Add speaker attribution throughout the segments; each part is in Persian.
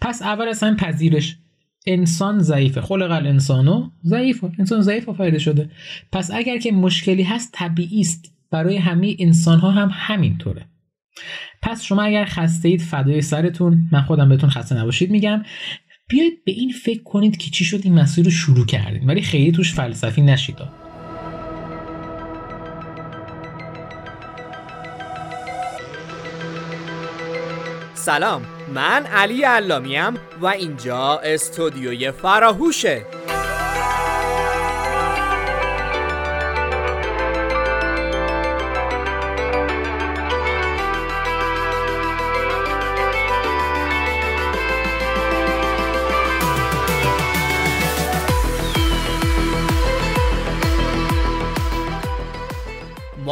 Speaker 1: پس اول همه پذیرش. انسان ضعیفه. خلق الانسانو ضعیفه. انسان ضعیف آفریده شده. پس اگر که مشکلی هست طبیعی است. برای همه انسان ها هم همینطوره. پس شما اگر خسته اید فدای سرتون. من خودم بهتون خسته نباشید میگم. بیاید به این فکر کنید که چی شد این مسیر رو شروع کردیم ولی خیلی توش فلسفی نشید.
Speaker 2: سلام. من علی علامیم و اینجا استودیوی فراهوشه.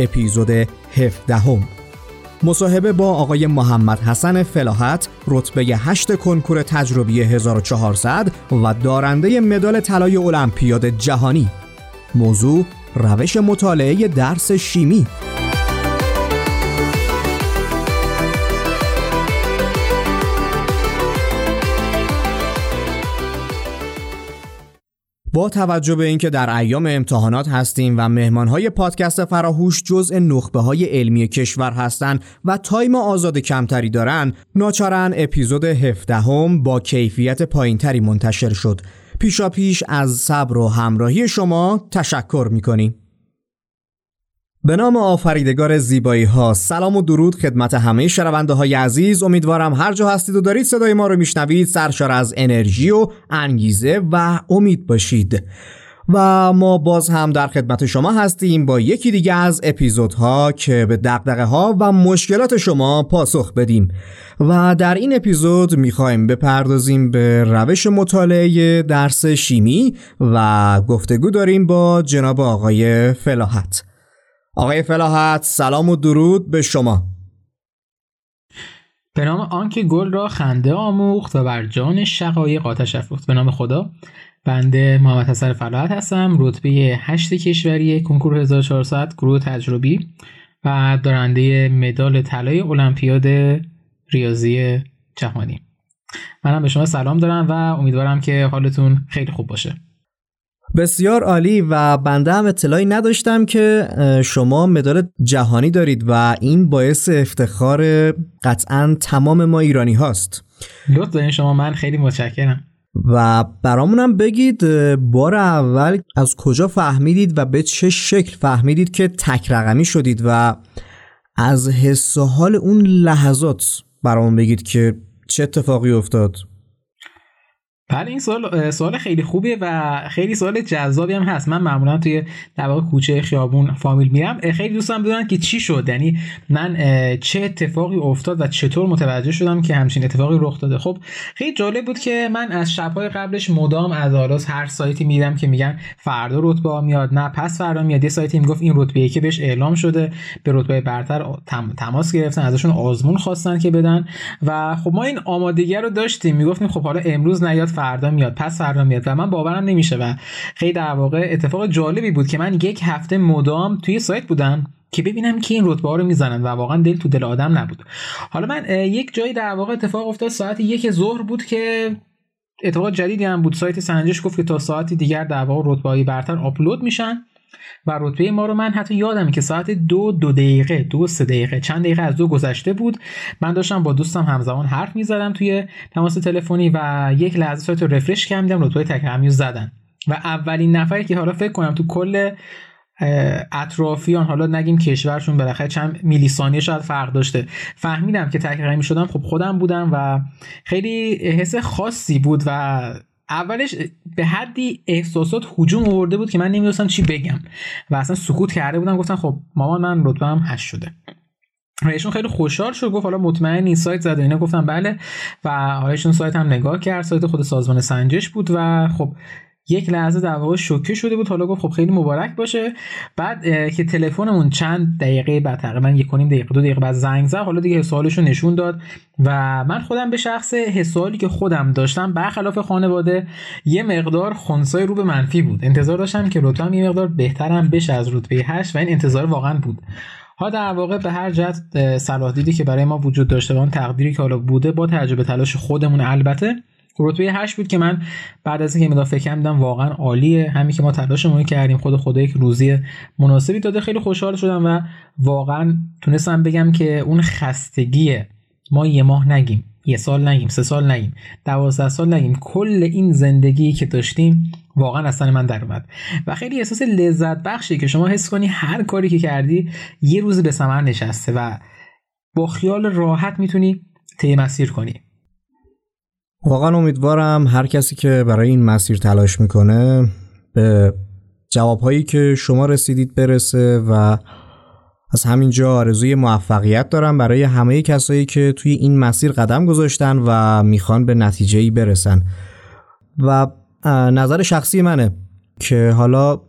Speaker 3: اپیزود 17 هم. مصاحبه با آقای محمد حسن فلاحت رتبه 8 کنکور تجربی 1400 و دارنده مدال طلای المپیاد جهانی موضوع روش مطالعه درس شیمی با توجه به اینکه در ایام امتحانات هستیم و مهمانهای پادکست فراهوش جزء نخبه های علمی کشور هستند و تایم آزاد کمتری دارن ناچارن اپیزود 17 هم با کیفیت پایینتری منتشر شد. پیشا پیش از صبر و همراهی شما تشکر می‌کنیم. به نام آفریدگار زیبایی ها سلام و درود خدمت همه شنونده های عزیز. امیدوارم هر جا هستید و دارید صدای ما رو میشنوید. سرشار از انرژی و انگیزه و امید باشید. و ما باز هم در خدمت شما هستیم با یکی دیگه از اپیزودها که به دقدقه ها و مشکلات شما پاسخ بدیم. و در این اپیزود می‌خوایم بپردازیم به روش مطالعه درس شیمی و گفتگو داریم با جناب آقای فلاحت. آقای فلاحت سلام و درود به شما.
Speaker 1: به نام آنکه گل را خنده آموخت و بر جان شقایق آتش افروخت. به نام خدا. بنده محمد حسن فلاحت هستم رتبه 8 کشوری کنکور 1400 گروه تجربی و دارنده مدال طلای المپیاد ریاضی جهانی. منم به شما سلام دارم و امیدوارم که حالتون خیلی خوب باشه.
Speaker 3: بسیار عالی و بنده هم اطلاعی نداشتم که شما مدال جهانی دارید و این باعث افتخار قطعا تمام ما ایرانی هاست.
Speaker 1: لطف دارین شما من خیلی متشکرم.
Speaker 3: و برامونم بگید بار اول از کجا فهمیدید و به چه شکل فهمیدید که تک رقمی شدید و از حس حال اون لحظات برامون بگید که چه اتفاقی افتاد؟
Speaker 1: بله این سوال سوال خیلی خوبیه و خیلی سوال جذابی هم هست. من معمولا توی در واقع کوچه خیابون فامیل میرم. خیلی دوستم بدونن که چی شد. یعنی من چه اتفاقی افتاد و چطور متوجه شدم که همچین اتفاقی رخ داده. خب خیلی جالب بود که من از شبهای قبلش مدام از آراز هر سایتی میدم که میگن فردا رتبه میاد. نه پس فردا میاد. یه سایتی می‌گفت این رتبه که بهش اعلام شده. به رتبه برتر تماس گرفتن. ازشون آزمون خواستن که بدن. و خب ما این آمادگی رو داشتیم. می‌گفتیم خب حالا امروز نیاد فردا میاد پس فردا میاد و من باورم نمیشه و خیلی در واقع اتفاق جالبی بود که من یک هفته مدام توی سایت بودم که ببینم که این رتبه ها رو می‌زنن و واقعا دل تو دل آدم نبود. حالا من یک جایی در واقع اتفاق افتاد ساعت یک ظهر بود که اتفاق جدیدی هم بود. سایت سنجش گفت که تا ساعتی دیگر در واقع رتبه برتر آپلود میشن. و رتبه ما رو من حتی یادم که ساعت دو دو دقیقه دو سه دقیقه چند دقیقه از دو گذشته بود. من داشتم با دوستم همزمان حرف می‌زدم توی تماس تلفنی و یک لحظه سایت رو رفرش کردم رتبه تک زدن. و اولین نفری که حالا فکر کنم تو کل اطرافیان حالا نگیم کشورشون بالاخره چند میلی ثانیه شاید فرق داشته. فهمیدم که تک شدم خب خودم بودم و خیلی حس خاصی بود و اولش به حدی احساسات حجوم آورده بود که من نمی‌دونستم چی بگم و اصلا سکوت کرده بودم. گفتم خب مامان من رتبه هم هشت شده. و ایشون خیلی خوشحال شد. گفت حالا مطمئن این سایت زد اینا گفتم بله. و ایشون سایت هم نگاه کرد. سایت خود سازمان سنجش بود و خب یک لحظه در واقع شوکه شده بود. حالا گفت خب خیلی مبارک باشه. بعد که تلفنمون چند دقیقه بعد تقریبا یک کنیم دقیقه دو دقیقه بعد زنگ زد. حالا دیگه حسابش نشون داد. و من خودم به شخص حسابی که خودم داشتم برخلاف خانواده یه مقدار خنسای رو به منفی بود. انتظار داشتم که لطفا یه مقدار بهترم بشه از رتبه 8 و این انتظار واقعا بود. ها در واقع به هر جهت صلاح دیدی که برای ما وجود داشته و اون تقدیری که حالا بوده با تجربه تلاش خودمون البته رتبه 8 بود که من بعد از اینکه مدافع فکر دیدم واقعا عالیه. همین که ما تلاشمون کردیم خود خدایی که روزی مناسبی داده. خیلی خوشحال شدم و واقعا تونستم بگم که اون خستگی ما یه ماه نگیم یه سال نگیم سه سال نگیم دوازده سال نگیم کل این زندگی که داشتیم واقعا اصلا من در اومد. و خیلی احساس لذت بخشی که شما حس کنی هر کاری که کردی یه روز به ثمر نشسته و با خیال راحت می‌تونی طی مسیر کنی.
Speaker 3: واقعا امیدوارم هر کسی که برای این مسیر تلاش می‌کنه به جوابهایی که شما رسیدید برسه و از همینجا آرزوی موفقیت دارم برای همه کسایی که توی این مسیر قدم گذاشتن و می‌خوان به نتیجه ای برسن. و نظر شخصی منه که حالا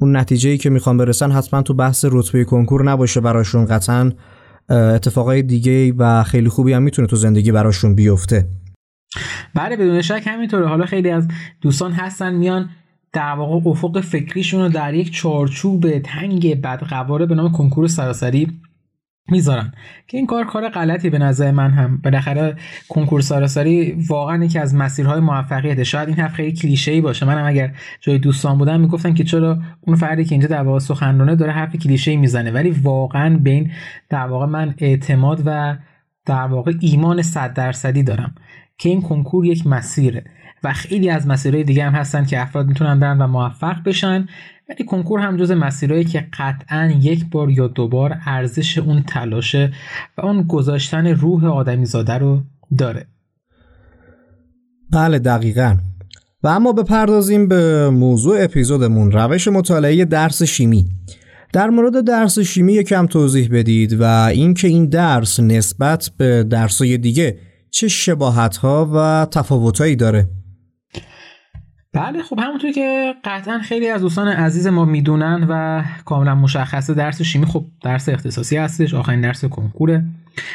Speaker 3: اون نتیجه ای که می‌خوان برسن حتما تو بحث رتبه کنکور نباشه براشون قطعا اتفاقای دیگه و خیلی خوبی هم می‌تونه تو زندگی براشون بیفته.
Speaker 1: بله بدون شک همینطوره. حالا خیلی از دوستان هستن میان در واقع افق فکریشون رو در یک چارچوب تنگ بدقواره به نام کنکور سراسری می‌ذارن. که این کار کار غلطی به نظر من هم. بالاخره کنکور سراسری واقعا یکی از مسیرهای موفقیته. شاید این حرف خیلی کلیشه ای باشه. منم اگر جای دوستان بودم می‌گفتن که چرا اون فردی که اینجا در واقع سخنرانه داره حرف کلیشه ای می‌زنه. ولی واقعا بین در واقع من اعتماد و در واقع ایمان صد درصدی دارم. که این کنکور یک مسیره و خیلی از مسیرهای دیگه هم هستن که افراد می‌تونن برن و موفق بشن. ولی کنکور هم جز مسیرهایی که قطعا یک بار یا دوبار ارزش اون تلاشه و اون گذاشتن روح آدمی زاده رو داره.
Speaker 3: بله دقیقا. و اما بپردازیم به موضوع اپیزودمون روش مطالعه درس شیمی. در مورد درس شیمی یکم توضیح بدید و اینکه این درس نسبت به درسای دیگه چه شباهت ها و تفاوت هایی داره؟
Speaker 1: بله خب همونطور که قطعا خیلی از دوستان عزیز ما می‌دونن و کاملا مشخصه درس شیمی خب درس اختصاصی هستش آخرین درس کنکوره.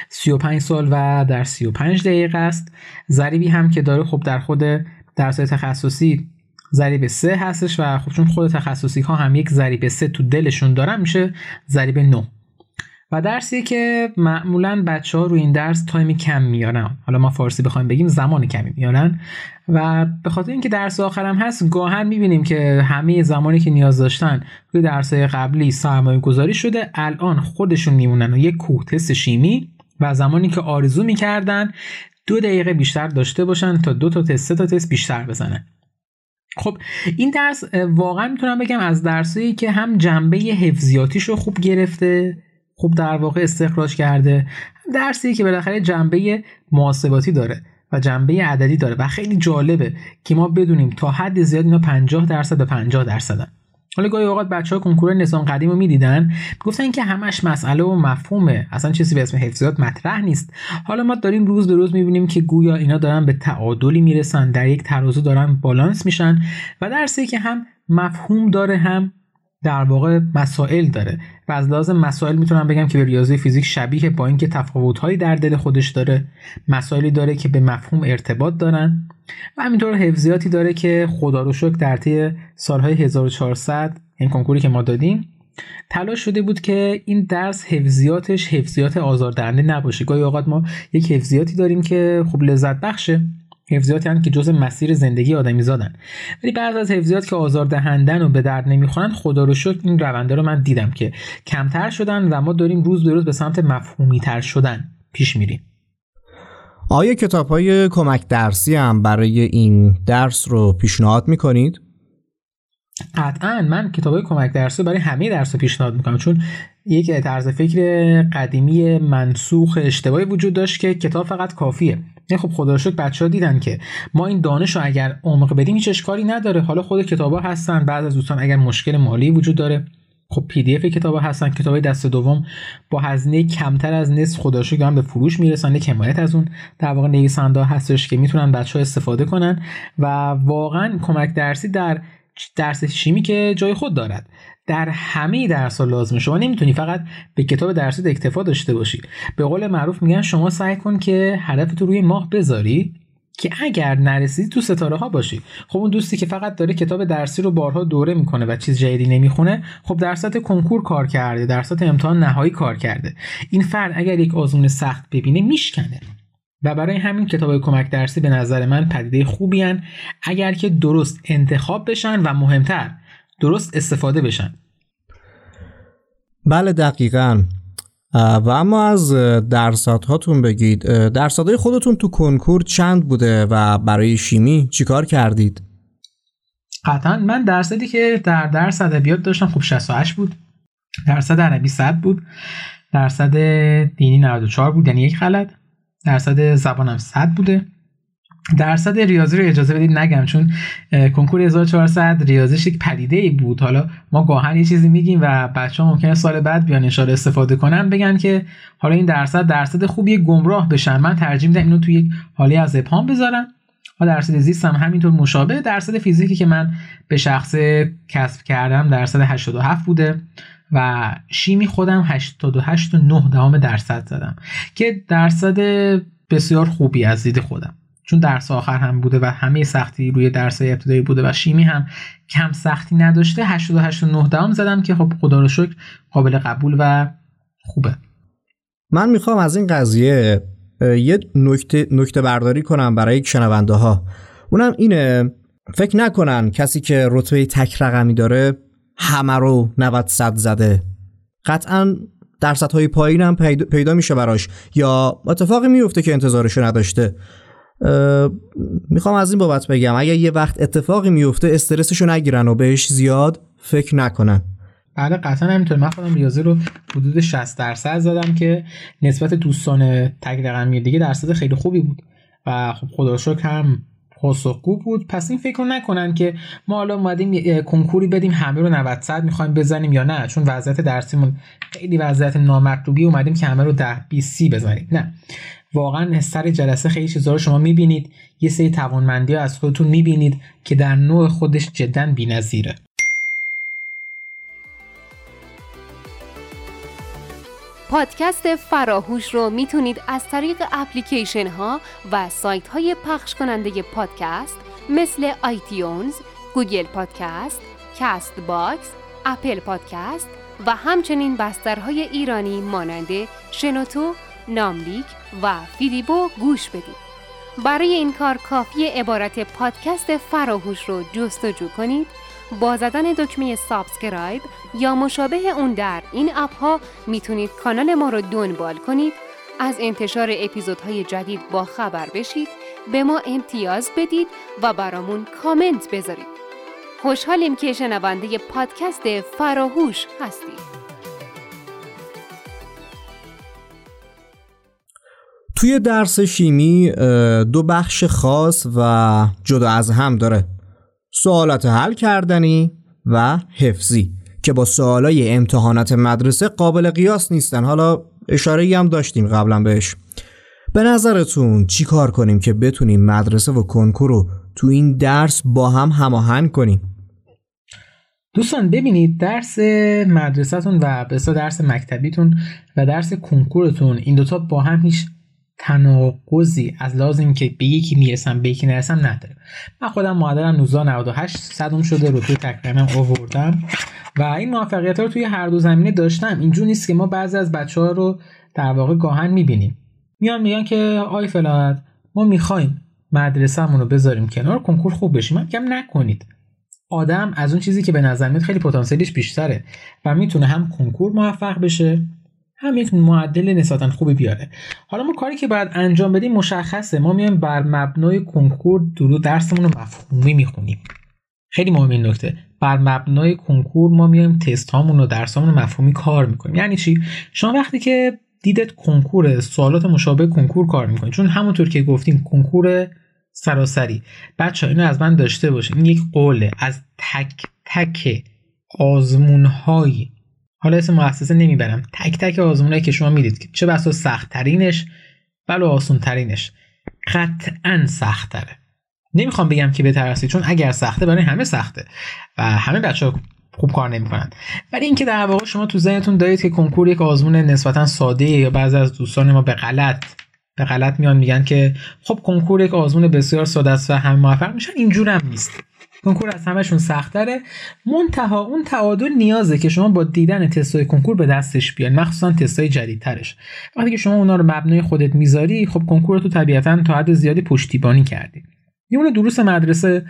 Speaker 1: 35 سال و در 35 دقیقه است. ضریبی هم که داره خب در خود درس تخصصی ضریب سه هستش و خب چون خود تخصصی ها هم یک ضریب سه تو دلشون دارن میشه ضریب 9 و درسی که معمولا بچه ها روی این درس تایم کم میارن. حالا ما فارسی بخوایم بگیم زمان کمی میارن. و به خاطر اینکه درس آخرم هست گاهن می‌بینیم که همه زمانی که نیاز داشتن روی درس قبلی سرمایه گذاری شده الان خودشون میمونن و یک کوه تست شیمی و زمانی که آرزو می‌کردن دو دقیقه بیشتر داشته باشن تا دو تا تست سه تا تست بیشتر بزنن. خب این درس واقعا می‌تونم بگم از درسایی که هم جنبه حفظیاتیش رو خوب گرفته خوب در واقع استخراج کرده. درسی که بالاخره جنبه محاسباتی داره و جنبه عددی داره و خیلی جالبه که ما بدونیم تا حد زیاد اینا 50 درصد به 50 درصدن. حالا گاهی اوقات بچه ها کنکور نظام قدیم رو می‌دیدن گفتن که همش مسئله و مفهومه اصلا چیزی به اسم حفظیات مطرح نیست. حالا ما داریم روز به روز می‌بینیم که گویا اینا دارن به تعادلی می‌رسن در یک ترازو دارن بالانس میشن و درسی که هم مفهوم داره هم در واقع مسائل داره. و از لحاظ مسائل می‌تونم بگم که به ریاضی فیزیک شبیه با اینکه تفاوتهایی در دل خودش داره مسائلی داره که به مفهوم ارتباط دارن و همینطور حفظیاتی داره که خدا رو شکر در طی سالهای 1400 این کنکوری که ما دادیم تلاش شده بود که این درس حفظیاتش حفظیات آزاردهنده نباشه. گاهی اوقات ما یک حفظیاتی داریم که خب لذت بخشه. حفظیاتی هم که جز مسیر زندگی آدمی زادن. ولی بعض از حفظیات که آزار دهندن و به درد نمی‌خورن خدا رو شکر این رونده رو من دیدم که کمتر شدن و ما داریم روز به روز به سمت مفهومی تر شدن پیش میریم.
Speaker 3: آیا کتاب های کمک درسی هم برای این درس رو پیشنهاد می‌کنید؟
Speaker 1: قطعا من کتاب های کمک درسی برای همه درس رو پیشنهاد می‌کنم چون یک طرز فکر قدیمی منسوخ اشتباهی وجود داشت که کتاب فقط کافیه. خب خدا شد بچه ها دیدن که ما این دانش رو اگر عمق بدیم هیچ اشکالی نداره. حالا خود کتابا هستن بعد از دوستان اگر مشکل مالی وجود داره خب پی دی اف کتاب هستن. کتاب دست دوم با هزینه کمتر از نصف خداشو هم به فروش می‌رسن که حمایت از اون در واقع نویسنده هستش که می‌تونن بچه ها استفاده کنن و واقعا کمک درسی در درس شیمی که جای خود دارد. در همه درس ها لازمه. شما نمی‌تونی فقط به کتاب درسی اکتفا داشته باشی. به قول معروف میگن شما سعی کن که هدف تو روی ماه بذاری که اگر نرسیدی تو ستاره ها باشی. خب اون دوستی که فقط داره کتاب درسی رو بارها دوره می‌کنه و چیز جدیدی نمی‌خونه خب در سطح کنکور کار کرده در سطح امتحان نهایی کار کرده. این فرد اگر یک آزمون سخت ببینه میشکنه. و برای همین کتاب کمک درسی به نظر من پدیده خوبی هن اگر که درست انتخاب بشن و مهمتر درست استفاده بشن.
Speaker 3: بله دقیقا. و اما از درصد هاتون بگید درصدهای خودتون تو کنکور چند بوده و برای شیمی چیکار کردید؟
Speaker 1: قطعا. من درصدی که در درس ادبیات داشتم خب 68 بود. درصد عربی 100 بود. درصد دینی 94 بود یعنی یک غلط درصد زبانم 100 بوده. درصد ریاضی رو اجازه بدید نگم چون کنکور 1400 ریاضیش یک پدیده ای بود. حالا ما گاهن یه چیزی میگیم و بچه ها ممکنه سال بعد بیان اشاره استفاده کنن بگن که حالا این درصد درصد خوبی گمراه بشن. من ترجیح میدم اینو توی یک حالی از ابهام بذارم. درصد زیست هم همینطور مشابه درصد فیزیکی که من به شخص کسب کردم درصد 87 بوده و شیمی خودم 88 و 9 دهم درصد زدم که درصد بسیار خوبی از دید خودم. چون درس آخر هم بوده و همه سختی روی درس ابتدایی بوده و شیمی هم کم سختی نداشته 88 و 9 زدم که خب خدا رو شکر قابل قبول و خوبه.
Speaker 3: من می‌خوام از این قضیه یه نکته نکته برداری کنم برای شنونده ها اونم اینه فکر نکنن کسی که رتبه تک رقمی داره همه رو 90 صد زده. قطعا درصدهای پایین هم پیدا میشه براش. یا اتفاقی میفته که انتظارشو نداشته. می‌خوام از این بابت بگم اگر یه وقت اتفاقی میفته استرسشو نگیرن و بهش زیاد فکر نکنن.
Speaker 1: بله قطعا همینطور. من خودم ریاضی رو حدود 60 درصد زدم که نسبت دوستان تک رقمی دیگه درصد خیلی خوبی بود. و خب خدا شکر هم پاسخگو بود. پس این فکر نکنن که ما حالا اومدیم کنکوری بدیم همه رو 90 صد می‌خوایم بزنیم یا نه. چون وضعیت درسیمون خیلی وضعیت نامطلوبی اومدیم که همه رو 10 20 سی بزنیم. نه. واقعا سر جلسه خیلی چیزا رو شما می‌بینید. یه سری توانمندی ها از خودتون می‌بینید که در نوع خودش جدا بی‌نظیره.
Speaker 4: پادکست فراهوش رو می‌تونید از طریق اپلیکیشن ها و سایت های پخش کننده پادکست مثل iTunes، Google Podcast، Castbox، Apple Podcast و همچنین بسترهای ایرانی مانند شنوتو، ناملیک و فیلیبو گوش بدید. برای این کار کافیه عبارت پادکست فراهوش رو جستجو کنید با زدن دکمه subscribe یا مشابه اون در این اپ ها می‌تونید کانال ما رو دنبال کنید. از انتشار اپیزودهای جدید با خبر بشید به ما امتیاز بدید و برامون کامنت بذارید. خوشحالیم که شنونده پادکست فراهوش هستید.
Speaker 3: توی درس شیمی دو بخش خاص و جدا از هم داره سوالات حل کردنی و حفظی که با سوالای امتحانات مدرسه قابل قیاس نیستن. حالا اشاره هم داشتیم قبلا بهش. به نظرتون چی کار کنیم که بتونیم مدرسه و کنکور رو تو این درس با هم هماهنگ کنیم؟
Speaker 1: دوستان ببینید درس مدرسهتون و به درس مکتبیتون و درس کنکورتون این دوتا با هم هیچ تناقضی از لازم که به یکی می‌رسم به یکی نرسم نداره. من خودم معدلم 1998 صدم شده رو توی تکرمم آوردم و این موفقیت رو توی هر دو زمینه داشتم. اینجور نیست که ما بعضی از بچه ها رو در واقع گاهن می‌بینیم. میان میگن که آی فلانت ما می‌خوایم مدرسه‌مون رو بذاریم کنار کنکور خوب بشیم من میگم نکنید. آدم از اون چیزی که به نظر میاد خیلی پتانسیلش بیشتره و می‌تونه هم کنکور موفق بشه هم یک معدل نسبتا خوبی بیاره. حالا ما کاری که باید انجام بدیم مشخصه. ما میایم بر مبنای کنکور درو درسمون رو مفهومی می‌خونیم. خیلی مهم این نکته. بر مبنای کنکور ما میایم تست هامون و درسامون رو مفهومی کار می‌کنیم. یعنی چی؟ شما وقتی که دیدت کنکور سوالات مشابه کنکور کار می‌کنید چون همونطور که گفتیم کنکور سراسری. بچه اینو از من داشته باشین. این یک قوله. از تک تک آزمون های حالا اسم مؤسسه نمی‌برم. تک تک آزمونایی که شما می‌دید که چه بسا سخت ترینش بلو آسون ترینش قطعا سخت تره نمی‌خوام بگم که بترسید چون اگر سخته برای همه سخته و همه بچه ها خوب کار نمی‌کنن. ولی اینکه در واقع شما تو ذهنتون دارید که کنکور یک آزمون نسبتا ساده یا بعضی از دوستان ما به غلط به غلط میان میگن که خب کنکور یک آزمون بسیار ساده است و همه موفق میشن اینجور هم نیست. کنکور از همشون سختره منتها اون تعادل نیازه که شما با دیدن تستای کنکور به دستش بیان. مخصوصا تستای جدیدترش. وقتی که شما اونا رو مبنای خودت می‌ذاری خب کنکور تو طبیعتا تا حد زیادی پشتیبانی کردی یه دروس مدرسه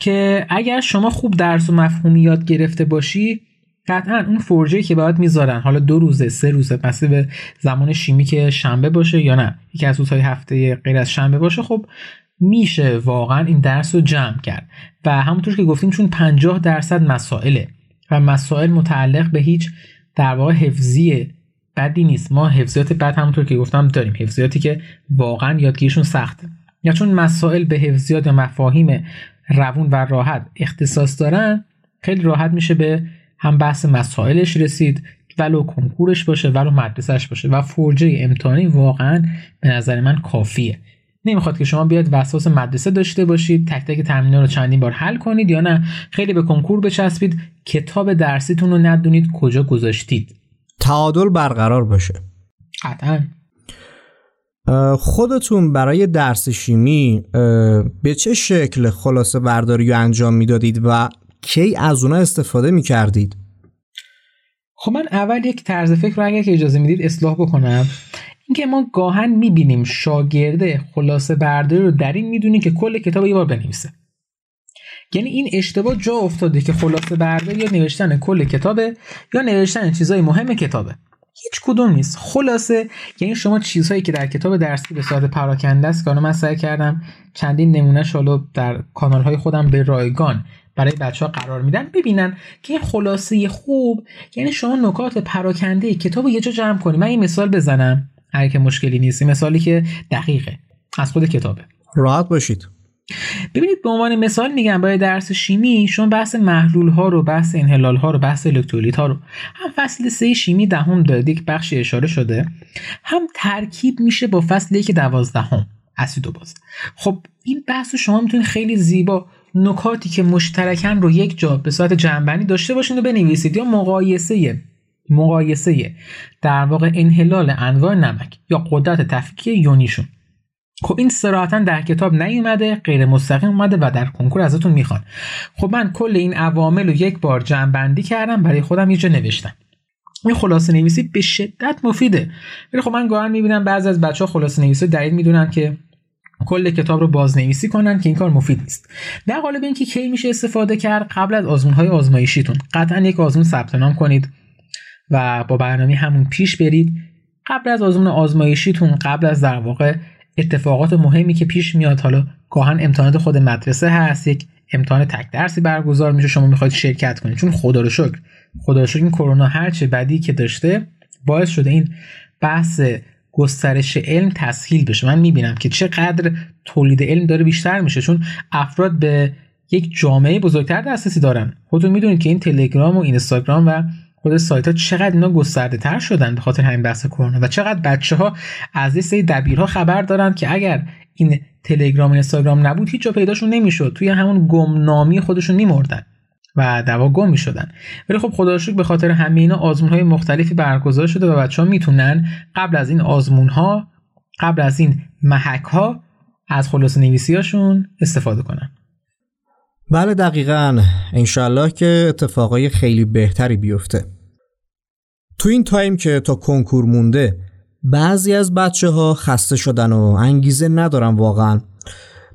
Speaker 1: که اگر شما خوب درس و مفهومی یاد گرفته باشی قطعا اون فرجه که باید می‌ذارن حالا دو روزه سه روزه مثل به زمان شیمی که شنبه باشه یا نه. یکی از روزهای هفته غیر از شنبه باشه خب میشه واقعا این درس رو جمع کرد. و همونطور که گفتیم چون 50 درصد مسائله و مسائل متعلق به هیچ در واقع حفظی بدی نیست. ما حفظیات بد همونطور که گفتم داریم. حفظیاتی که واقعا یادگیریشون سخته. یا چون مسائل به حفظیات یا مفاهیم روون و راحت اختصاص دارن خیلی راحت میشه به هم بحث مسائلش رسید ولو کنکورش باشه ولو مدرسهش باشه. و فرجه امتحانی واقعا به نظر من کافیه. نمی‌خواد که شما بیاد وسواس مدرسه داشته باشید تک تک تمرین رو چندین بار حل کنید یا نه. خیلی به کنکور بچسبید. کتاب درسیتون رو ندونید کجا گذاشتید.
Speaker 3: تعادل برقرار باشه.
Speaker 1: قطعا.
Speaker 3: خودتون برای درس شیمی به چه شکل خلاصه برداری و انجام می‌دادید و کی از اونا استفاده می‌کردید؟
Speaker 1: خب من اول یک طرز فکر رو اگر که اجازه می‌دید اصلاح بکنم. اینکه ما گاهن می‌بینیم شاگرده خلاصه برداری رو در این می‌دونی که کل کتاب یه بار بنویسه. یعنی این اشتباه جا افتاده که خلاصه برداری یا نوشتن کل کتابه یا نوشتن چیزای مهم کتابه. هیچ کدوم نیست. خلاصه یعنی شما چیزهایی که در کتاب درسی به صورت پراکنده است که من سعی کردم چندین نمونه حالا در کانال های خودم به رایگان برای بچه ها قرار میدن ببینن که این خلاصه خوب یعنی شما نکات پراکنده کتاب رو یه جا جمع کنی. من این مثال بزنم. اگه که مشکلی نیست. مثالی که دقیقه. از خود کتابه.
Speaker 3: راحت باشید.
Speaker 1: ببینید به عنوان مثال میگم برای درس شیمی شما بحث محلول ها رو بحث انحلال ها رو بحث الکترولیت ها رو هم فصل سه شیمی دهم داده یک بخشی اشاره شده. هم ترکیب میشه با فصل یک دوازدهم. اسید و باز. خب این بحث رو شما می‌تونید خیلی زیبا نکاتی که مشترکن رو یک جا به صورت جنبندی داشته باشین و بنویسید یا مقایسه مقایسه در واقع انحلال انواع نمک یا قدرت تفکیک یونیشون. خب این سراحتا در کتاب نیومده غیر مستقیم اومده و در کنکور ازتون می‌خوان. خب من کل این عوامل رو یک بار جمع کردم برای خودم یه جا نوشتم. این خلاصه نویسی به شدت مفیده. ولی خب من گاهن می‌بینم بعضی از بچه ها خلاصه نویسی دلیل می‌دونن که کل کتاب رو بازنویسی کنن که این کار مفید نیست. در قالب اینکه کی میشه استفاده کرد قبل از آزمون های آزمایشیتون قطعا یک آزمون ثبت نام کنید. و با برنامه همون پیش برید. قبل از آزمون آزمایشیتون قبل از در واقع اتفاقات مهمی که پیش میاد حالا گاهن امتحانات خود مدرسه هست یک امتحان تک درسی برگزار میشه شما می‌خواید شرکت کنید. چون خدا رو شکر خدا رو شکر این کرونا هر چه بدی که داشته باعث شده این بحث گسترش علم تسهیل بشه. من می‌بینم که چقدر تولید علم داره بیشتر میشه چون افراد به یک جامعه بزرگتر دسترسی دارن. خودتون می‌دونید که این تلگرام و اینستاگرام و خود سایت ها چقدر اینا گسترده تر شدن به خاطر همین بحث کرونا و چقدر بچه ها از یه سری دبیرها خبر دارن که اگر این تلگرام و اینستاگرام نبود هیچ جا پیداشون نمی‌شد. توی همون گمنامی خودشون میمردن و دوا گم می‌شدن. ولی خب خدا به خاطر همه اینا آزمون های مختلفی برگزار شده و بچه ها می‌تونن قبل از این آزمون ها قبل از این محک ها از خلاص نویسی هاشون استفاده کنن.
Speaker 3: بله دقیقا. انشالله که اتفاقای خیلی بهتری بیفته. تو این تایم که تا کنکور مونده بعضی از بچه ها خسته شدن و انگیزه ندارن واقعا.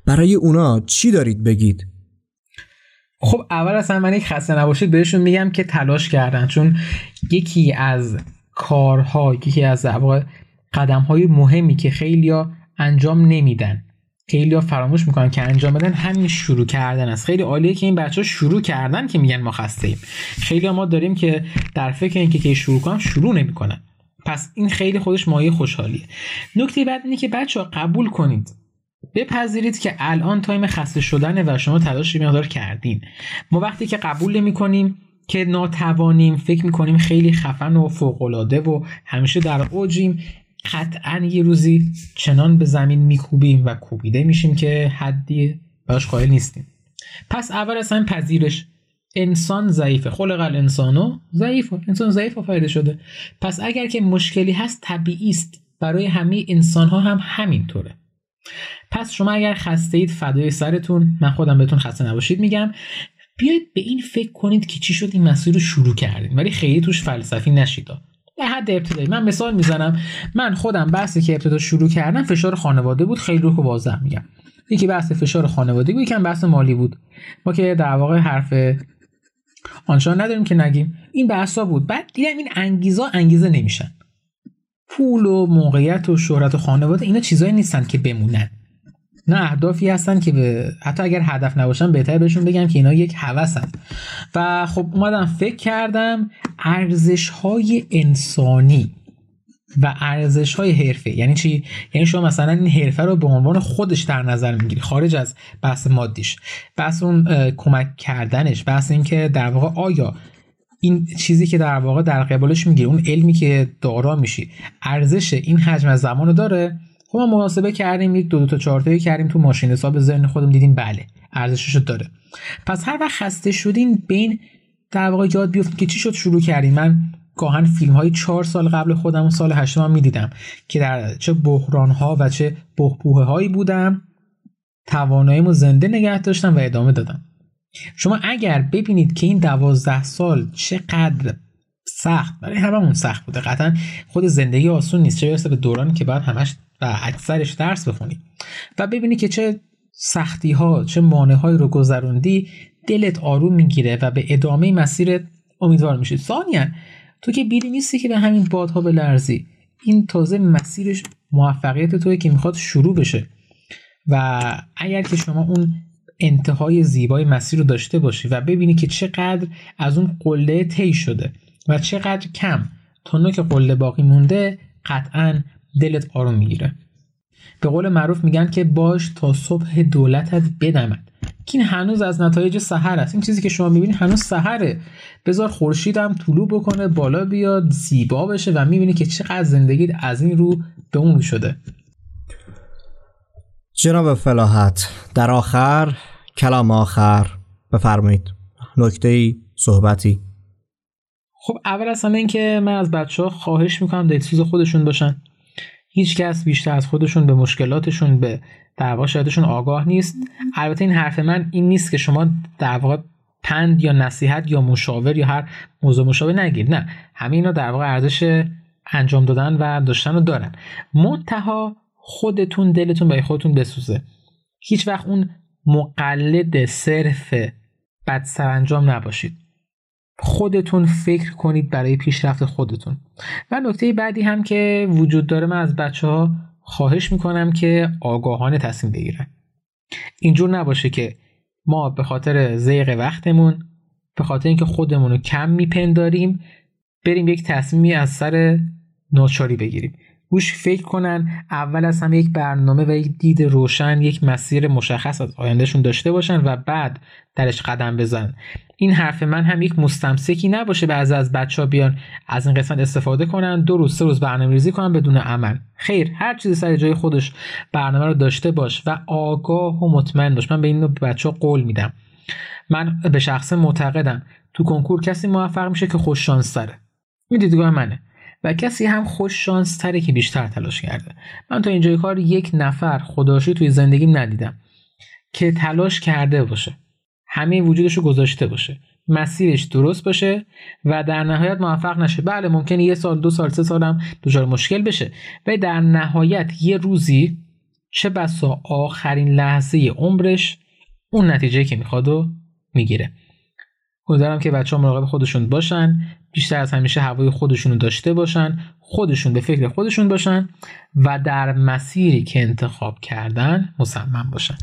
Speaker 3: برای اونا چی دارید بگید؟
Speaker 1: خب اول اصلا من یک خسته نباشید بهشون میگم که تلاش کردن چون یکی از کارها یکی از قدم های مهمی که خیلی انجام نمیدن خیلی فراموش می‌کنن که انجام بدن همین شروع کردن است. خیلی عالیه که این بچه ها شروع کردن که میگن ما خسته ایم خیلی ما داریم که در فکر اینکه که شروع کنن شروع نمی‌کنن. پس این خیلی خودش مایه خوشحالیه. نکته بعد اینه که بچه ها قبول کنید. بپذیرید که الان تایم خسته شدنه و شما تلاش مقدار کردین. ما وقتی که قبول نمی کنیم که ناتوانیم فکر می‌کنیم خیلی خفن و فوقالعاده و همیشه در اوجیم قطعا یه روزی چنان به زمین میکوبیم و کوبیده میشیم که حدی باش قائل نیستیم. پس اول اصلا پذیرش. انسان ضعیفه. خلق الانسانو ضعیف انسان ضعیف آفریده شده. پس اگر که مشکلی هست طبیعی است. برای همه انسان ها هم همینطوره. پس شما اگر خسته اید فدای سرتون. من خودم بهتون خسته نباشید میگم. بیایید به این فکر کنید که چی شد؟ این مسیر رو شروع کردیم. ولی خیلی توش فلسفی نشید. به حد ابتدایی. من مثال می‌زنم. من خودم بحثی که ابتدا شروع کردم فشار خانواده بود. خیلی رو واضح میگم. یکی بحث فشار خانواده بود یکم بحث مالی بود. ما که در واقع حرف آنچنان نداریم که نگیم. این بحثا بود. بعد دیدم این انگیزا انگیزه نمیشن. پول و موقعیت و شهرت و خانواده اینا چیزایی نیستن که بمونن. نه اهدافی هستن که به حتی اگر هدف نباشن بهتر بهشون بگم که اینا یک هوسن و خب اومدم فکر کردم ارزش های انسانی و ارزش های حرفه. یعنی چی؟ یعنی شما مثلا این حرفه رو به عنوان خودش در نظر می‌گیری خارج از بحث مادیش. بحث اون کمک کردنش بحث اینکه در واقع آیا این چیزی که در واقع در قبالش می‌گیری اون علمی که دارا میشی ارزش این حجم از زمان رو داره؟ خب ما محاسبه کردیم یک دو دو تا چهار کردیم تو ماشین حساب ذهن خودم دیدیم بله ارزشش داره. پس هر وقت خسته شدین بین در واقع یاد بیفتید که چی شد؟ شروع کردیم. من گاهن فیلم های چهار سال قبل خودم و سال هشتم هم می‌دیدم که در چه بحران ها و چه بحبوه هایی بودم تواناییمو زنده نگه داشتم و ادامه دادم. شما اگر ببینید که این دوازده سال چقدر سخت برای هممون سخت بوده. قطعا خود زندگی آسون نیست. چه برسه به دورانی که باید همش و اکثرش درس بخونی. و ببینی که چه سختی ها چه مانع هایی رو گذروندی دلت آروم می‌گیره و به ادامه مسیرت امیدوار میشید ثانیا تو که بیری نیستی که به همین بادها به لرزی این تازه مسیرش موفقیت توی که می‌خواد شروع بشه. و اگر که شما اون انتهای زیبای مسیر رو داشته باشی و ببینی که چقدر از اون قله طی شده و چقدر کم تا نوک قله باقی مونده قطعا دلت آروم می‌گیره. به قول معروف میگن که باش تا صبح دولتت بدمد. که این هنوز از نتایج سحر است. این چیزی که شما می‌بینید هنوز سحره. بذار خورشیدم طلوع بکنه بالا بیاد زیبا بشه و می‌بینی که چقدر زندگی از این رو به اون شده.
Speaker 3: جناب فلاحت در آخر کلام آخر بفرمایید. نکته ای صحبتی.
Speaker 1: خب اول از همه اینکه من از بچه ها خواهش می‌کنم دلسوز خودشون باشن. هیچ کس بیشتر از خودشون به مشکلاتشون به در واقع آگاه نیست. البته این حرف من این نیست که شما در واقع پند یا نصیحت یا مشاور یا هر موضوع مشابه نگیر. نه. همه اینا در واقع ارزش انجام دادن و داشتن رو دارن. منتها خودتون دلتون برای خودتون بسوزه. هیچ وقت اون مقلد صرف بد سرانجام نباشید. خودتون فکر کنید برای پیشرفت خودتون. و نکته بعدی هم که وجود داره من از بچه ها خواهش می‌کنم که آگاهانه تصمیم بگیرن. اینجور نباشه که ما به خاطر زیق وقتمون به خاطر اینکه خودمون رو کم میپنداریم بریم یک تصمیمی از سر ناچاری بگیریم. گوش فکر کنن. اول از همه یک برنامه و یک دید روشن یک مسیر مشخص از آیندهشون داشته باشن و بعد درش قدم بزن این حرف من هم یک مستمسکی نباشه بعضی از بچه ها بیان از این قسمت استفاده کنن دو روز سه روز برنامه ریزی کنن بدون عمل. خیر هر چیزی سر جای خودش برنامه رو داشته باش و آگاه و مطمئن باش. من به این بچه ها قول میدم. من به شخص معتقدم. تو کنکور کسی موفق میشه که خوش شانس داره. این دیدگاه منه. و کسی هم خوش شانس تره که بیشتر تلاش کرده. من تا اینجای کار یک نفر خداشی توی زندگیم ندیدم که تلاش کرده باشه. همه وجودش رو گذاشته باشه. مسیرش درست باشه و در نهایت موفق نشه. بله ممکنه یه سال دو سال سه سالم دچار مشکل بشه. و در نهایت یه روزی چه بسا آخرین لحظه عمرش اون نتیجه که می‌خواد و می‌گیره. امیدوارم که بچه ها مراقب خودشون باشن. بیشتر از همیشه هوای خودشون رو داشته باشن خودشون به فکر خودشون باشن و در مسیری که انتخاب کردن مصمم باشن.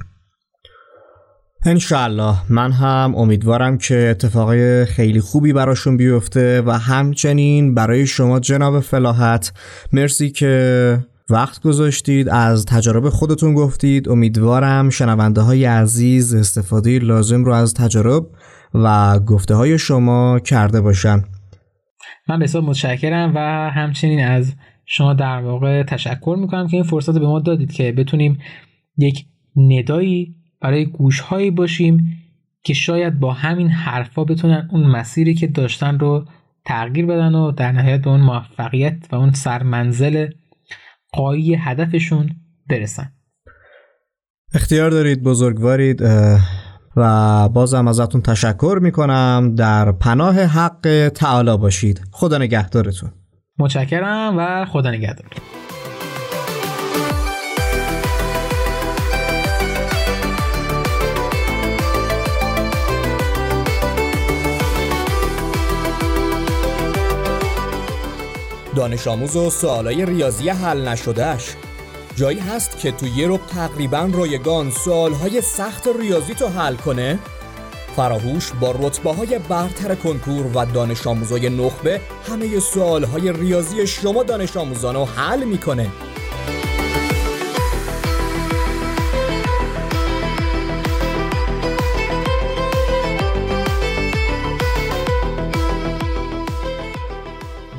Speaker 3: انشالله من هم امیدوارم که اتفاقای خیلی خوبی براشون بیفته و همچنین برای شما جناب فلاحت مرسی که وقت گذاشتید از تجارب خودتون گفتید. امیدوارم شنونده های عزیز استفاده لازم رو از تجارب
Speaker 5: و گفته های شما کرده باشم
Speaker 1: من بسیار متشکرم و همچنین از شما در واقع تشکر می‌کنم که این فرصت به ما دادید که بتونیم یک ندایی برای گوشهایی باشیم که شاید با همین حرفا بتونن اون مسیری که داشتن رو تغییر بدن و در نهایت به اون موفقیت و اون سرمنزل قایی هدفشون برسن.
Speaker 5: اختیار دارید بزرگوارید. و بازم ازتون تشکر می‌کنم. در پناه حق تعالی باشید. خدا نگهدارتون.
Speaker 1: متشکرم و خدا نگهدار.
Speaker 3: دانش آموز و سوالای ریاضی حل نشدهش جایی هست که تو رب تقریبا رایگان سوالهای سخت ریاضی تو حل کنه؟ فراهوش با رتبه های برتر کنکور و دانش آموزای نخبه همه سوالهای ریاضی شما دانش آموزان رو حل می‌کنه